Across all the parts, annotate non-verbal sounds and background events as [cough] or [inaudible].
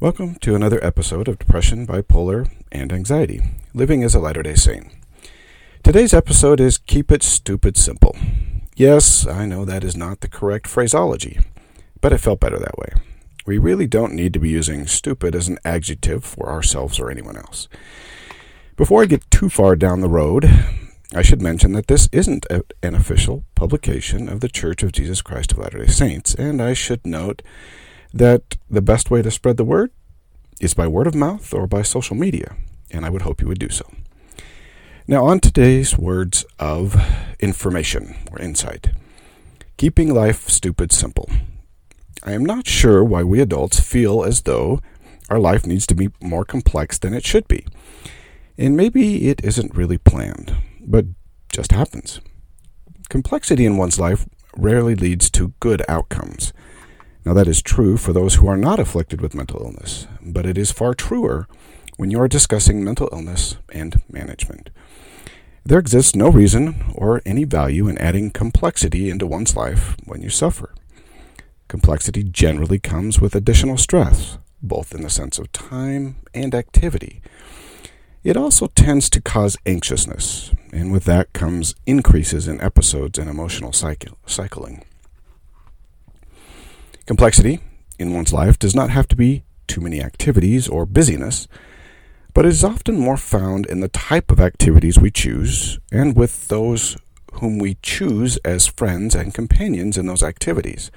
Welcome to another episode of Depression, Bipolar, and Anxiety Living as a Latter day Saint. Today's episode is Keep It Stupid Simple. Yes, I know that is not the correct phraseology, but it felt better that way. We really don't need to be using stupid as an adjective for ourselves or anyone else. Before I get too far down the road, I should mention that this isn't a, an official publication of the Church of Jesus Christ of Latter day Saints, and I should note that the best way to spread the word is by word of mouth or by social media, and I would hope you would do so. Now, on today's words of information or insight keeping life stupid simple. I am not sure why we adults feel as though our life needs to be more complex than it should be. And maybe it isn't really planned, but just happens. Complexity in one's life rarely leads to good outcomes. Now, that is true for those who are not afflicted with mental illness, but it is far truer when you are discussing mental illness and management. There exists no reason or any value in adding complexity into one's life when you suffer. Complexity generally comes with additional stress, both in the sense of time and activity. It also tends to cause anxiousness, and with that comes increases in episodes and emotional cycling. Complexity in one's life does not have to be too many activities or busyness, but is often more found in the type of activities we choose and with those whom we choose as friends and companions in those activities.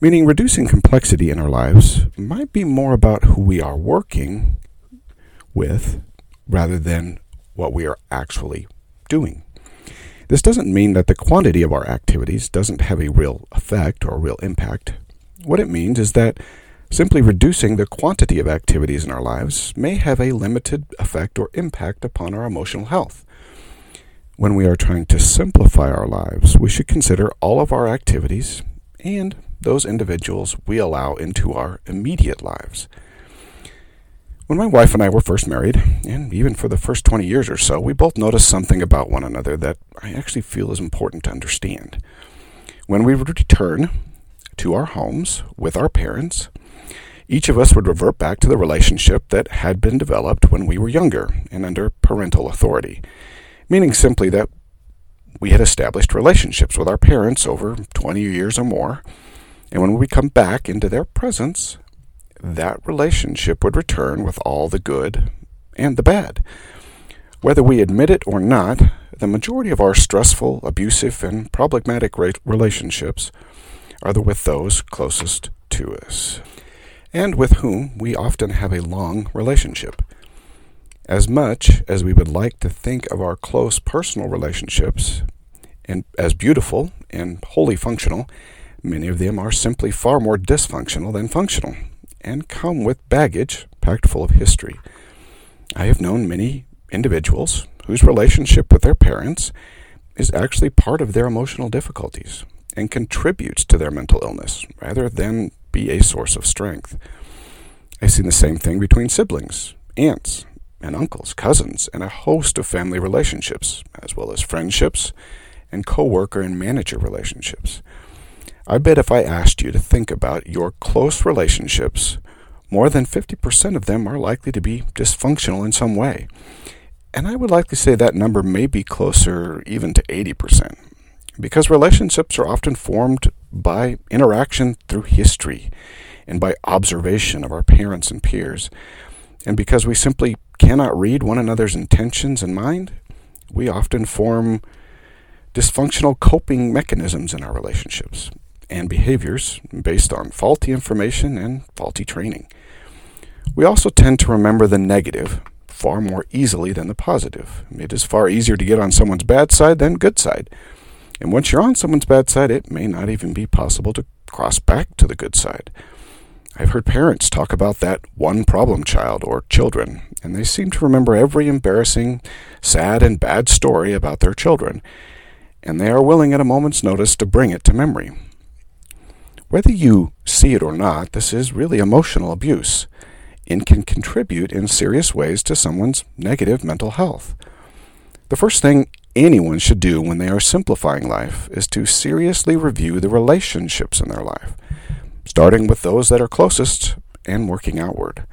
Meaning, reducing complexity in our lives might be more about who we are working with rather than what we are actually doing. This doesn't mean that the quantity of our activities doesn't have a real effect or real impact. What it means is that simply reducing the quantity of activities in our lives may have a limited effect or impact upon our emotional health. When we are trying to simplify our lives, we should consider all of our activities and those individuals we allow into our immediate lives. When my wife and I were first married, and even for the first 20 years or so, we both noticed something about one another that I actually feel is important to understand. When we would return to our homes with our parents, each of us would revert back to the relationship that had been developed when we were younger and under parental authority, meaning simply that we had established relationships with our parents over 20 years or more, and when we come back into their presence, that relationship would return with all the good and the bad. Whether we admit it or not, the majority of our stressful, abusive, and problematic relationships are with those closest to us, and with whom we often have a long relationship. As much as we would like to think of our close personal relationships and as beautiful and wholly functional, many of them are simply far more dysfunctional than functional and come with baggage packed full of history. I have known many individuals whose relationship with their parents is actually part of their emotional difficulties and contributes to their mental illness rather than be a source of strength. I've seen the same thing between siblings, aunts, and uncles, cousins, and a host of family relationships, as well as friendships and co worker and manager relationships. I bet if I asked you to think about your close relationships, more than 50% of them are likely to be dysfunctional in some way. And I would like to say that number may be closer even to 80%, because relationships are often formed by interaction through history and by observation of our parents and peers. And because we simply cannot read one another's intentions and mind, we often form dysfunctional coping mechanisms in our relationships and behaviors based on faulty information and faulty training. We also tend to remember the negative far more easily than the positive. It is far easier to get on someone's bad side than good side. And once you're on someone's bad side, it may not even be possible to cross back to the good side. I've heard parents talk about that one problem child or children, and they seem to remember every embarrassing, sad, and bad story about their children, and they are willing at a moment's notice to bring it to memory. Whether you see it or not, this is really emotional abuse and can contribute in serious ways to someone's negative mental health. The first thing anyone should do when they are simplifying life is to seriously review the relationships in their life, starting with those that are closest and working outward.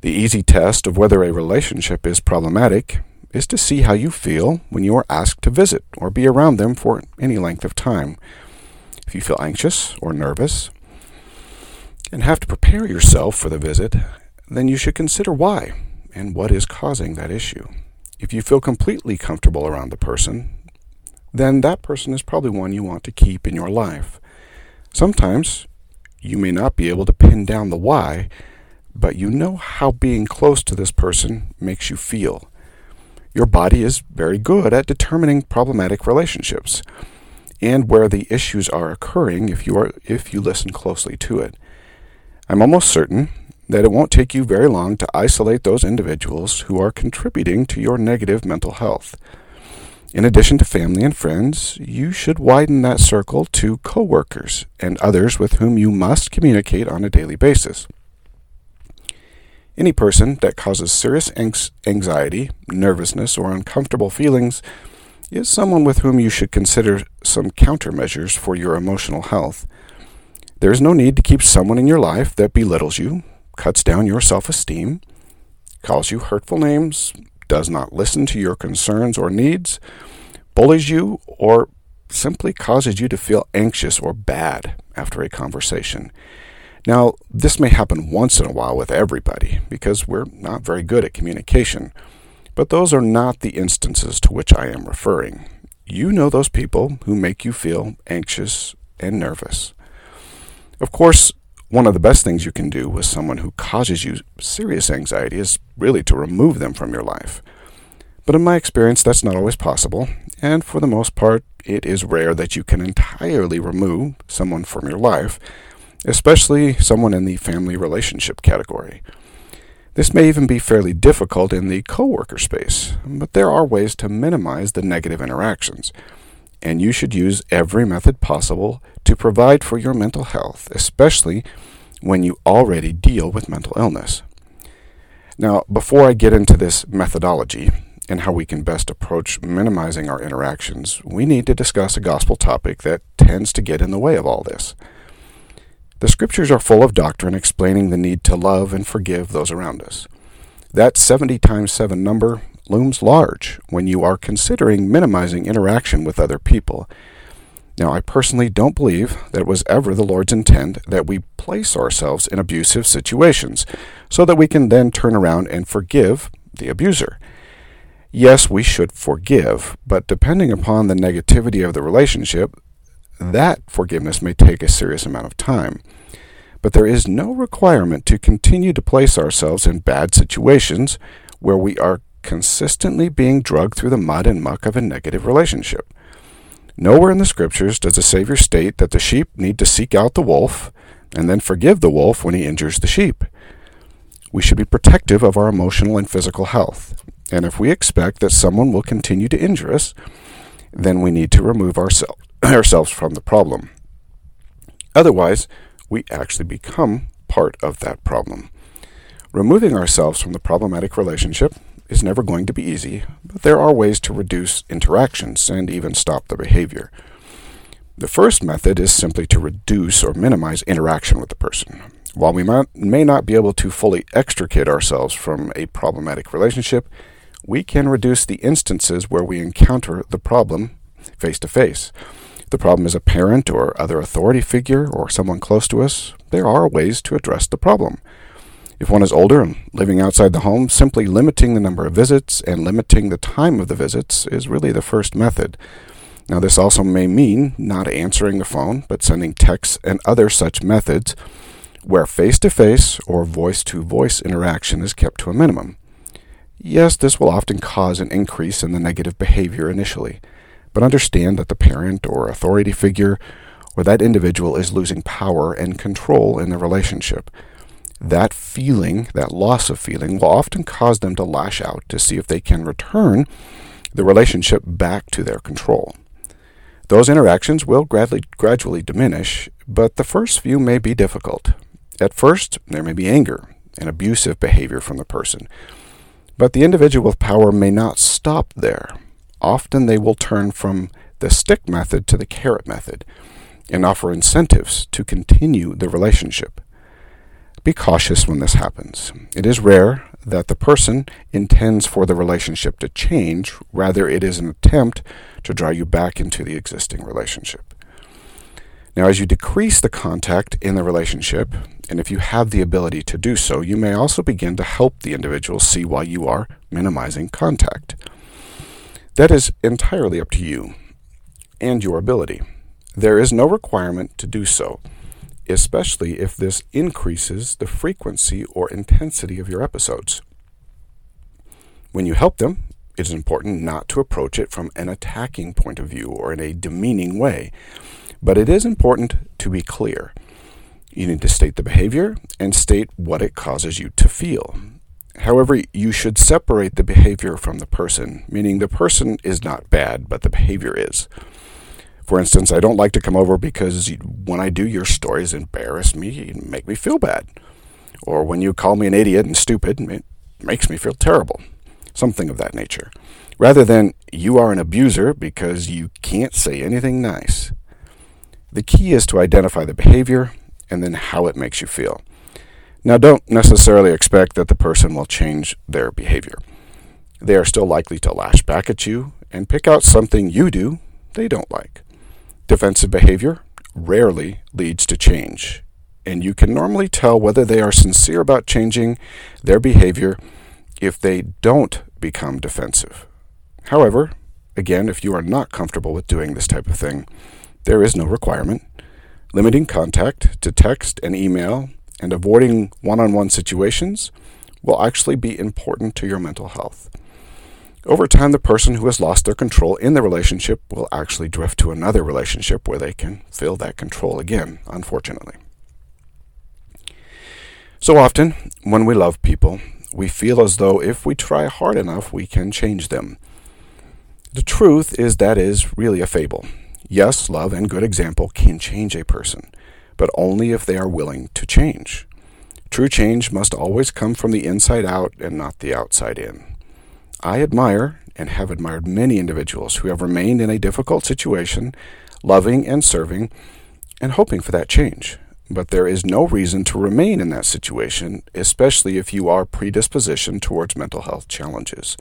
The easy test of whether a relationship is problematic is to see how you feel when you are asked to visit or be around them for any length of time. If you feel anxious or nervous and have to prepare yourself for the visit, then you should consider why and what is causing that issue. If you feel completely comfortable around the person, then that person is probably one you want to keep in your life. Sometimes you may not be able to pin down the why, but you know how being close to this person makes you feel. Your body is very good at determining problematic relationships and where the issues are occurring if you are if you listen closely to it. I'm almost certain that it won't take you very long to isolate those individuals who are contributing to your negative mental health. In addition to family and friends, you should widen that circle to coworkers and others with whom you must communicate on a daily basis. Any person that causes serious anxiety, nervousness, or uncomfortable feelings is someone with whom you should consider some countermeasures for your emotional health. There is no need to keep someone in your life that belittles you, cuts down your self esteem, calls you hurtful names, does not listen to your concerns or needs, bullies you, or simply causes you to feel anxious or bad after a conversation. Now, this may happen once in a while with everybody because we're not very good at communication, but those are not the instances to which I am referring. You know those people who make you feel anxious and nervous. Of course, one of the best things you can do with someone who causes you serious anxiety is really to remove them from your life. But in my experience, that's not always possible, and for the most part, it is rare that you can entirely remove someone from your life, especially someone in the family relationship category. This may even be fairly difficult in the coworker space, but there are ways to minimize the negative interactions and you should use every method possible to provide for your mental health, especially when you already deal with mental illness. Now, before I get into this methodology and how we can best approach minimizing our interactions, we need to discuss a gospel topic that tends to get in the way of all this. The scriptures are full of doctrine explaining the need to love and forgive those around us. That 70 times 7 number looms large when you are considering minimizing interaction with other people. Now, I personally don't believe that it was ever the Lord's intent that we place ourselves in abusive situations so that we can then turn around and forgive the abuser. Yes, we should forgive, but depending upon the negativity of the relationship, that forgiveness may take a serious amount of time. But there is no requirement to continue to place ourselves in bad situations where we are consistently being drugged through the mud and muck of a negative relationship. Nowhere in the scriptures does the Savior state that the sheep need to seek out the wolf and then forgive the wolf when he injures the sheep. We should be protective of our emotional and physical health, and if we expect that someone will continue to injure us, then we need to remove oursel- [clears throat] ourselves from the problem. Otherwise, we actually become part of that problem. Removing ourselves from the problematic relationship is never going to be easy, but there are ways to reduce interactions and even stop the behavior. The first method is simply to reduce or minimize interaction with the person. While we may not be able to fully extricate ourselves from a problematic relationship, we can reduce the instances where we encounter the problem face to face. The problem is a parent or other authority figure or someone close to us, there are ways to address the problem. If one is older and living outside the home, simply limiting the number of visits and limiting the time of the visits is really the first method. Now, this also may mean not answering the phone, but sending texts and other such methods where face to face or voice to voice interaction is kept to a minimum. Yes, this will often cause an increase in the negative behavior initially, but understand that the parent or authority figure or that individual is losing power and control in the relationship that feeling, that loss of feeling, will often cause them to lash out to see if they can return the relationship back to their control. Those interactions will gradually, gradually diminish, but the first few may be difficult. At first, there may be anger and abusive behavior from the person, but the individual with power may not stop there. Often they will turn from the stick method to the carrot method and offer incentives to continue the relationship. Be cautious when this happens. It is rare that the person intends for the relationship to change, rather, it is an attempt to draw you back into the existing relationship. Now, as you decrease the contact in the relationship, and if you have the ability to do so, you may also begin to help the individual see why you are minimizing contact. That is entirely up to you and your ability. There is no requirement to do so, especially if this increases the frequency or intensity of your episodes. When you help them, it is important not to approach it from an attacking point of view or in a demeaning way but it is important to be clear. You need to state the behavior and state what it causes you to feel. However, you should separate the behavior from the person, meaning the person is not bad, but the behavior is. For instance, I don't like to come over because when I do, your stories embarrass me and make me feel bad. Or when you call me an idiot and stupid, it makes me feel terrible. Something of that nature. Rather than you are an abuser because you can't say anything nice. The key is to identify the behavior and then how it makes you feel. Now, don't necessarily expect that the person will change their behavior. They are still likely to lash back at you and pick out something you do they don't like. Defensive behavior rarely leads to change, and you can normally tell whether they are sincere about changing their behavior if they don't become defensive. However, again, if you are not comfortable with doing this type of thing, there is no requirement. Limiting contact to text and email and avoiding one on one situations will actually be important to your mental health. Over time, the person who has lost their control in the relationship will actually drift to another relationship where they can feel that control again, unfortunately. So often, when we love people, we feel as though if we try hard enough, we can change them. The truth is that is really a fable. Yes, love and good example can change a person, but only if they are willing to change. True change must always come from the inside out and not the outside in. I admire and have admired many individuals who have remained in a difficult situation, loving and serving, and hoping for that change. But there is no reason to remain in that situation, especially if you are predispositioned towards mental health challenges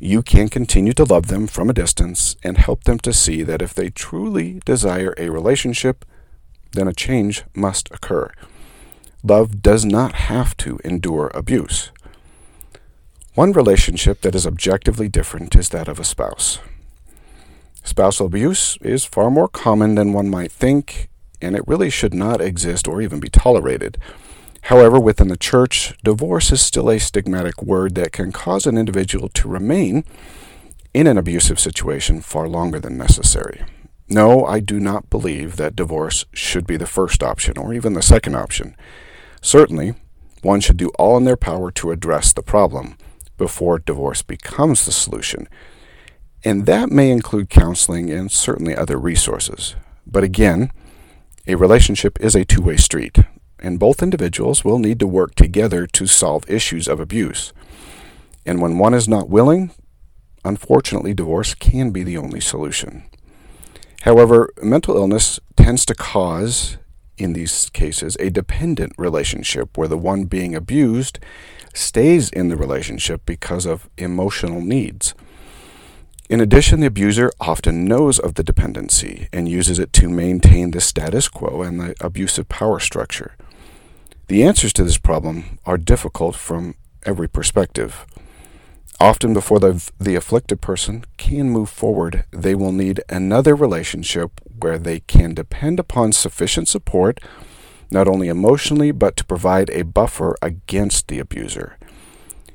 you can continue to love them from a distance and help them to see that if they truly desire a relationship, then a change must occur. Love does not have to endure abuse. One relationship that is objectively different is that of a spouse. Spousal abuse is far more common than one might think, and it really should not exist or even be tolerated. However, within the church, divorce is still a stigmatic word that can cause an individual to remain in an abusive situation far longer than necessary. No, I do not believe that divorce should be the first option or even the second option. Certainly, one should do all in their power to address the problem before divorce becomes the solution. And that may include counseling and certainly other resources. But again, a relationship is a two way street and both individuals will need to work together to solve issues of abuse. And when one is not willing, unfortunately, divorce can be the only solution. However, mental illness tends to cause, in these cases, a dependent relationship where the one being abused stays in the relationship because of emotional needs. In addition, the abuser often knows of the dependency and uses it to maintain the status quo and the abusive power structure. The answers to this problem are difficult from every perspective. Often, before the, the afflicted person can move forward, they will need another relationship where they can depend upon sufficient support, not only emotionally, but to provide a buffer against the abuser.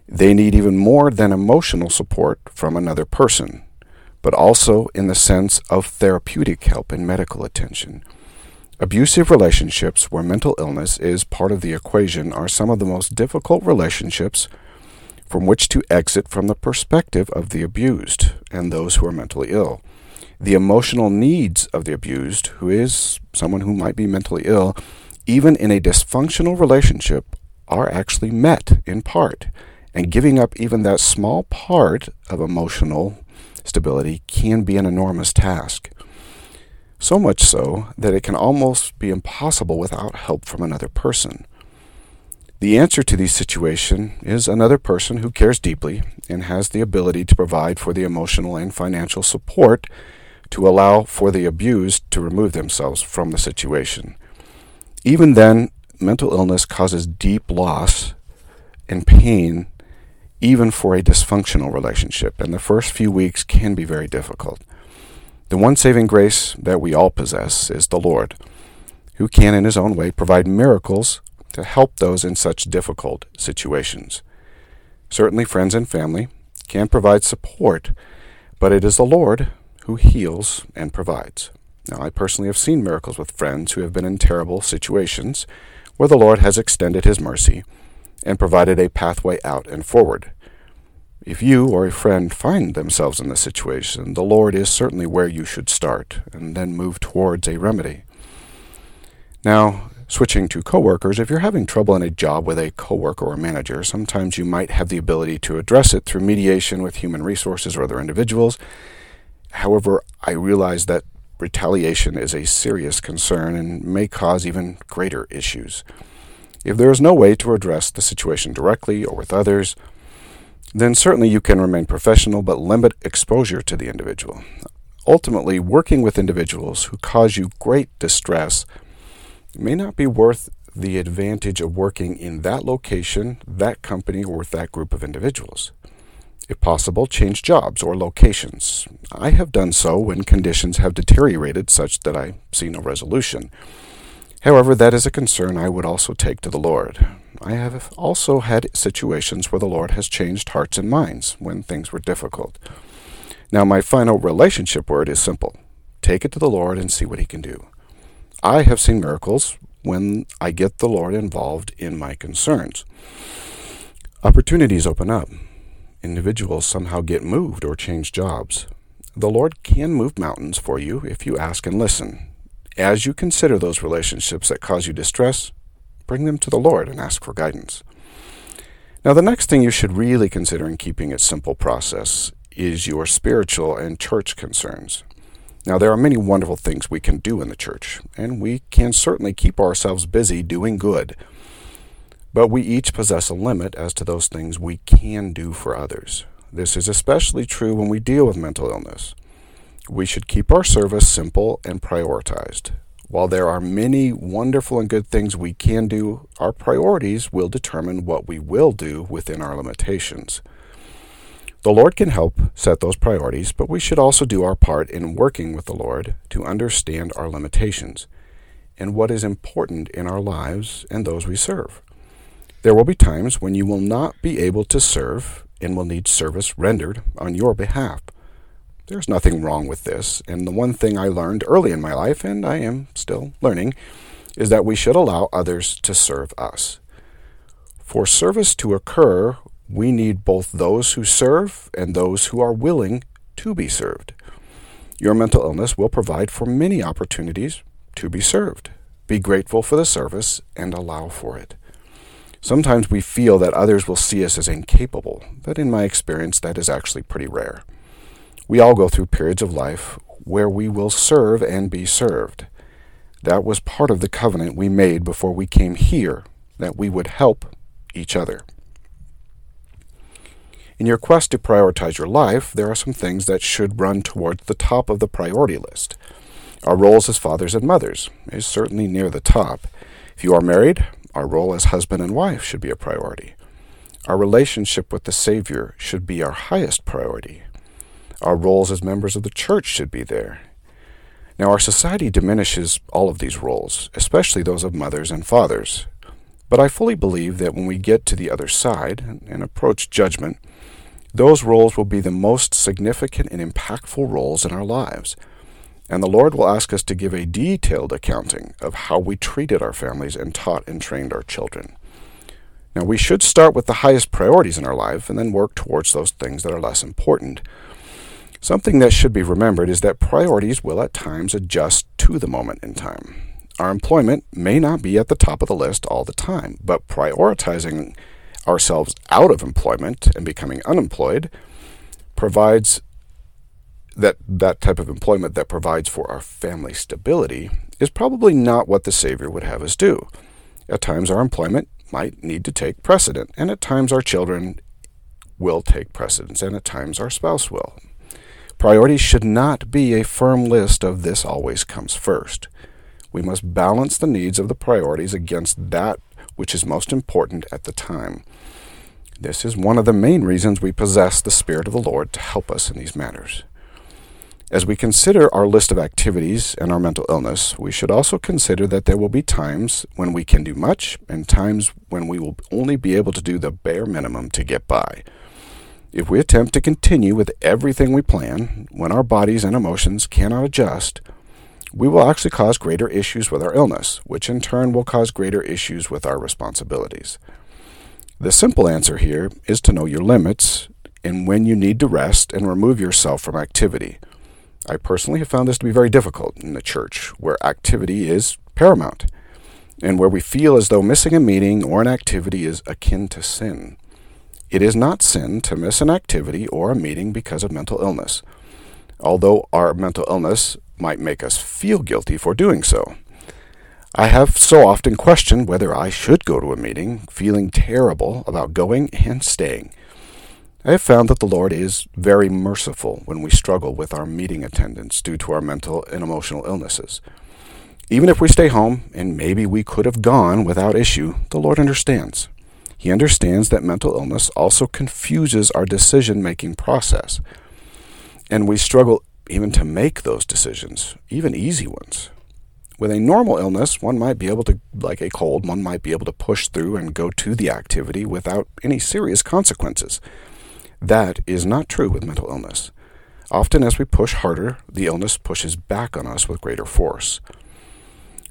They need even more than emotional support from another person, but also in the sense of therapeutic help and medical attention. Abusive relationships where mental illness is part of the equation are some of the most difficult relationships from which to exit from the perspective of the abused and those who are mentally ill. The emotional needs of the abused, who is someone who might be mentally ill, even in a dysfunctional relationship, are actually met in part. And giving up even that small part of emotional stability can be an enormous task so much so that it can almost be impossible without help from another person. The answer to this situation is another person who cares deeply and has the ability to provide for the emotional and financial support to allow for the abused to remove themselves from the situation. Even then, mental illness causes deep loss and pain even for a dysfunctional relationship, and the first few weeks can be very difficult. The one saving grace that we all possess is the Lord, who can, in his own way, provide miracles to help those in such difficult situations. Certainly, friends and family can provide support, but it is the Lord who heals and provides. Now, I personally have seen miracles with friends who have been in terrible situations where the Lord has extended his mercy and provided a pathway out and forward. If you or a friend find themselves in this situation, the Lord is certainly where you should start and then move towards a remedy. Now, Switching to coworkers, if you're having trouble in a job with a coworker or manager, sometimes you might have the ability to address it through mediation with human resources or other individuals. However, I realize that retaliation is a serious concern and may cause even greater issues. If there is no way to address the situation directly or with others, then certainly you can remain professional but limit exposure to the individual. Ultimately, working with individuals who cause you great distress may not be worth the advantage of working in that location, that company, or with that group of individuals. If possible, change jobs or locations. I have done so when conditions have deteriorated such that I see no resolution. However, that is a concern I would also take to the Lord. I have also had situations where the Lord has changed hearts and minds when things were difficult. Now, my final relationship word is simple take it to the Lord and see what He can do. I have seen miracles when I get the Lord involved in my concerns. Opportunities open up. Individuals somehow get moved or change jobs. The Lord can move mountains for you if you ask and listen. As you consider those relationships that cause you distress, bring them to the Lord and ask for guidance. Now, the next thing you should really consider in keeping it simple process is your spiritual and church concerns. Now, there are many wonderful things we can do in the church, and we can certainly keep ourselves busy doing good. But we each possess a limit as to those things we can do for others. This is especially true when we deal with mental illness. We should keep our service simple and prioritized. While there are many wonderful and good things we can do, our priorities will determine what we will do within our limitations. The Lord can help set those priorities, but we should also do our part in working with the Lord to understand our limitations and what is important in our lives and those we serve. There will be times when you will not be able to serve and will need service rendered on your behalf. There's nothing wrong with this, and the one thing I learned early in my life, and I am still learning, is that we should allow others to serve us. For service to occur, we need both those who serve and those who are willing to be served. Your mental illness will provide for many opportunities to be served. Be grateful for the service and allow for it. Sometimes we feel that others will see us as incapable, but in my experience, that is actually pretty rare. We all go through periods of life where we will serve and be served. That was part of the covenant we made before we came here, that we would help each other. In your quest to prioritize your life, there are some things that should run towards the top of the priority list. Our roles as fathers and mothers is certainly near the top. If you are married, our role as husband and wife should be a priority. Our relationship with the Savior should be our highest priority. Our roles as members of the church should be there. Now, our society diminishes all of these roles, especially those of mothers and fathers. But I fully believe that when we get to the other side and approach judgment, those roles will be the most significant and impactful roles in our lives. And the Lord will ask us to give a detailed accounting of how we treated our families and taught and trained our children. Now, we should start with the highest priorities in our life and then work towards those things that are less important. Something that should be remembered is that priorities will at times adjust to the moment in time. Our employment may not be at the top of the list all the time, but prioritizing ourselves out of employment and becoming unemployed provides that that type of employment that provides for our family stability is probably not what the Savior would have us do. At times, our employment might need to take precedent, and at times our children will take precedence, and at times our spouse will. Priorities should not be a firm list of this always comes first. We must balance the needs of the priorities against that which is most important at the time. This is one of the main reasons we possess the Spirit of the Lord to help us in these matters. As we consider our list of activities and our mental illness, we should also consider that there will be times when we can do much and times when we will only be able to do the bare minimum to get by. If we attempt to continue with everything we plan, when our bodies and emotions cannot adjust, we will actually cause greater issues with our illness, which in turn will cause greater issues with our responsibilities. The simple answer here is to know your limits and when you need to rest and remove yourself from activity. I personally have found this to be very difficult in the church, where activity is paramount, and where we feel as though missing a meeting or an activity is akin to sin. It is not sin to miss an activity or a meeting because of mental illness, although our mental illness might make us feel guilty for doing so. I have so often questioned whether I should go to a meeting, feeling terrible about going and staying. I have found that the Lord is very merciful when we struggle with our meeting attendance due to our mental and emotional illnesses. Even if we stay home and maybe we could have gone without issue, the Lord understands. He understands that mental illness also confuses our decision making process. And we struggle even to make those decisions, even easy ones. With a normal illness, one might be able to, like a cold, one might be able to push through and go to the activity without any serious consequences. That is not true with mental illness. Often, as we push harder, the illness pushes back on us with greater force.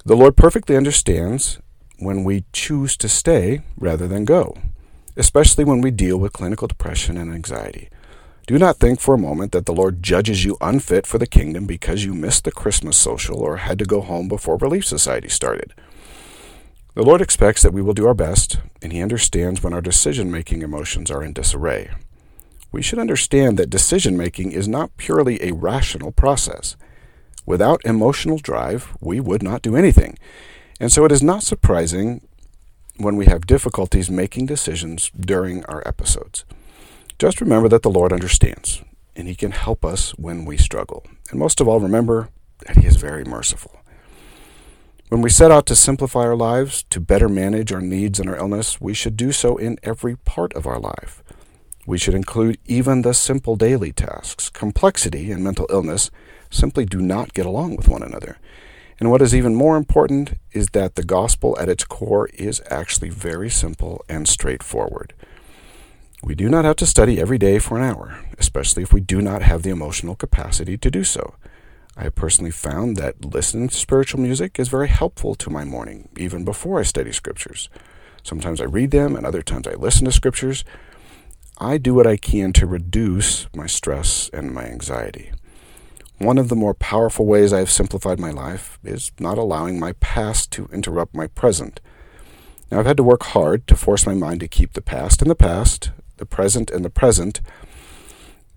The Lord perfectly understands when we choose to stay rather than go, especially when we deal with clinical depression and anxiety. Do not think for a moment that the Lord judges you unfit for the kingdom because you missed the Christmas social or had to go home before Relief Society started. The Lord expects that we will do our best, and He understands when our decision making emotions are in disarray. We should understand that decision making is not purely a rational process. Without emotional drive, we would not do anything, and so it is not surprising when we have difficulties making decisions during our episodes. Just remember that the Lord understands, and He can help us when we struggle. And most of all, remember that He is very merciful. When we set out to simplify our lives, to better manage our needs and our illness, we should do so in every part of our life. We should include even the simple daily tasks. Complexity and mental illness simply do not get along with one another. And what is even more important is that the gospel at its core is actually very simple and straightforward. We do not have to study every day for an hour, especially if we do not have the emotional capacity to do so. I have personally found that listening to spiritual music is very helpful to my morning, even before I study scriptures. Sometimes I read them, and other times I listen to scriptures. I do what I can to reduce my stress and my anxiety. One of the more powerful ways I have simplified my life is not allowing my past to interrupt my present. Now, I've had to work hard to force my mind to keep the past in the past, the present and the present,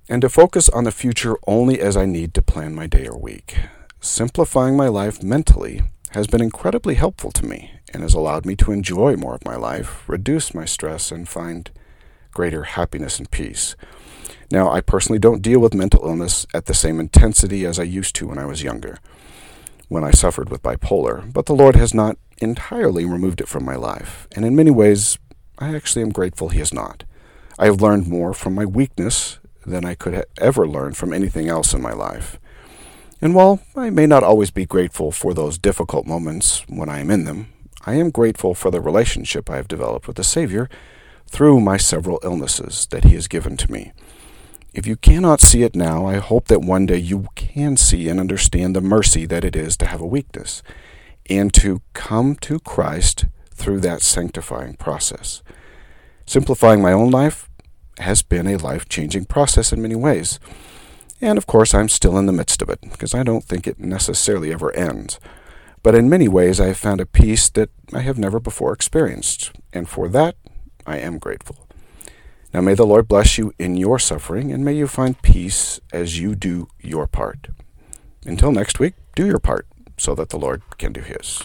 and to focus on the future only as I need to plan my day or week. Simplifying my life mentally has been incredibly helpful to me and has allowed me to enjoy more of my life, reduce my stress, and find greater happiness and peace. Now, I personally don't deal with mental illness at the same intensity as I used to when I was younger, when I suffered with bipolar, but the Lord has not entirely removed it from my life, and in many ways, I actually am grateful He has not. I have learned more from my weakness than I could ever learn from anything else in my life. And while I may not always be grateful for those difficult moments when I am in them, I am grateful for the relationship I have developed with the Savior through my several illnesses that He has given to me. If you cannot see it now, I hope that one day you can see and understand the mercy that it is to have a weakness and to come to Christ through that sanctifying process. Simplifying my own life has been a life changing process in many ways. And of course, I'm still in the midst of it because I don't think it necessarily ever ends. But in many ways, I have found a peace that I have never before experienced, and for that, I am grateful. Now may the Lord bless you in your suffering, and may you find peace as you do your part. Until next week, do your part so that the Lord can do his.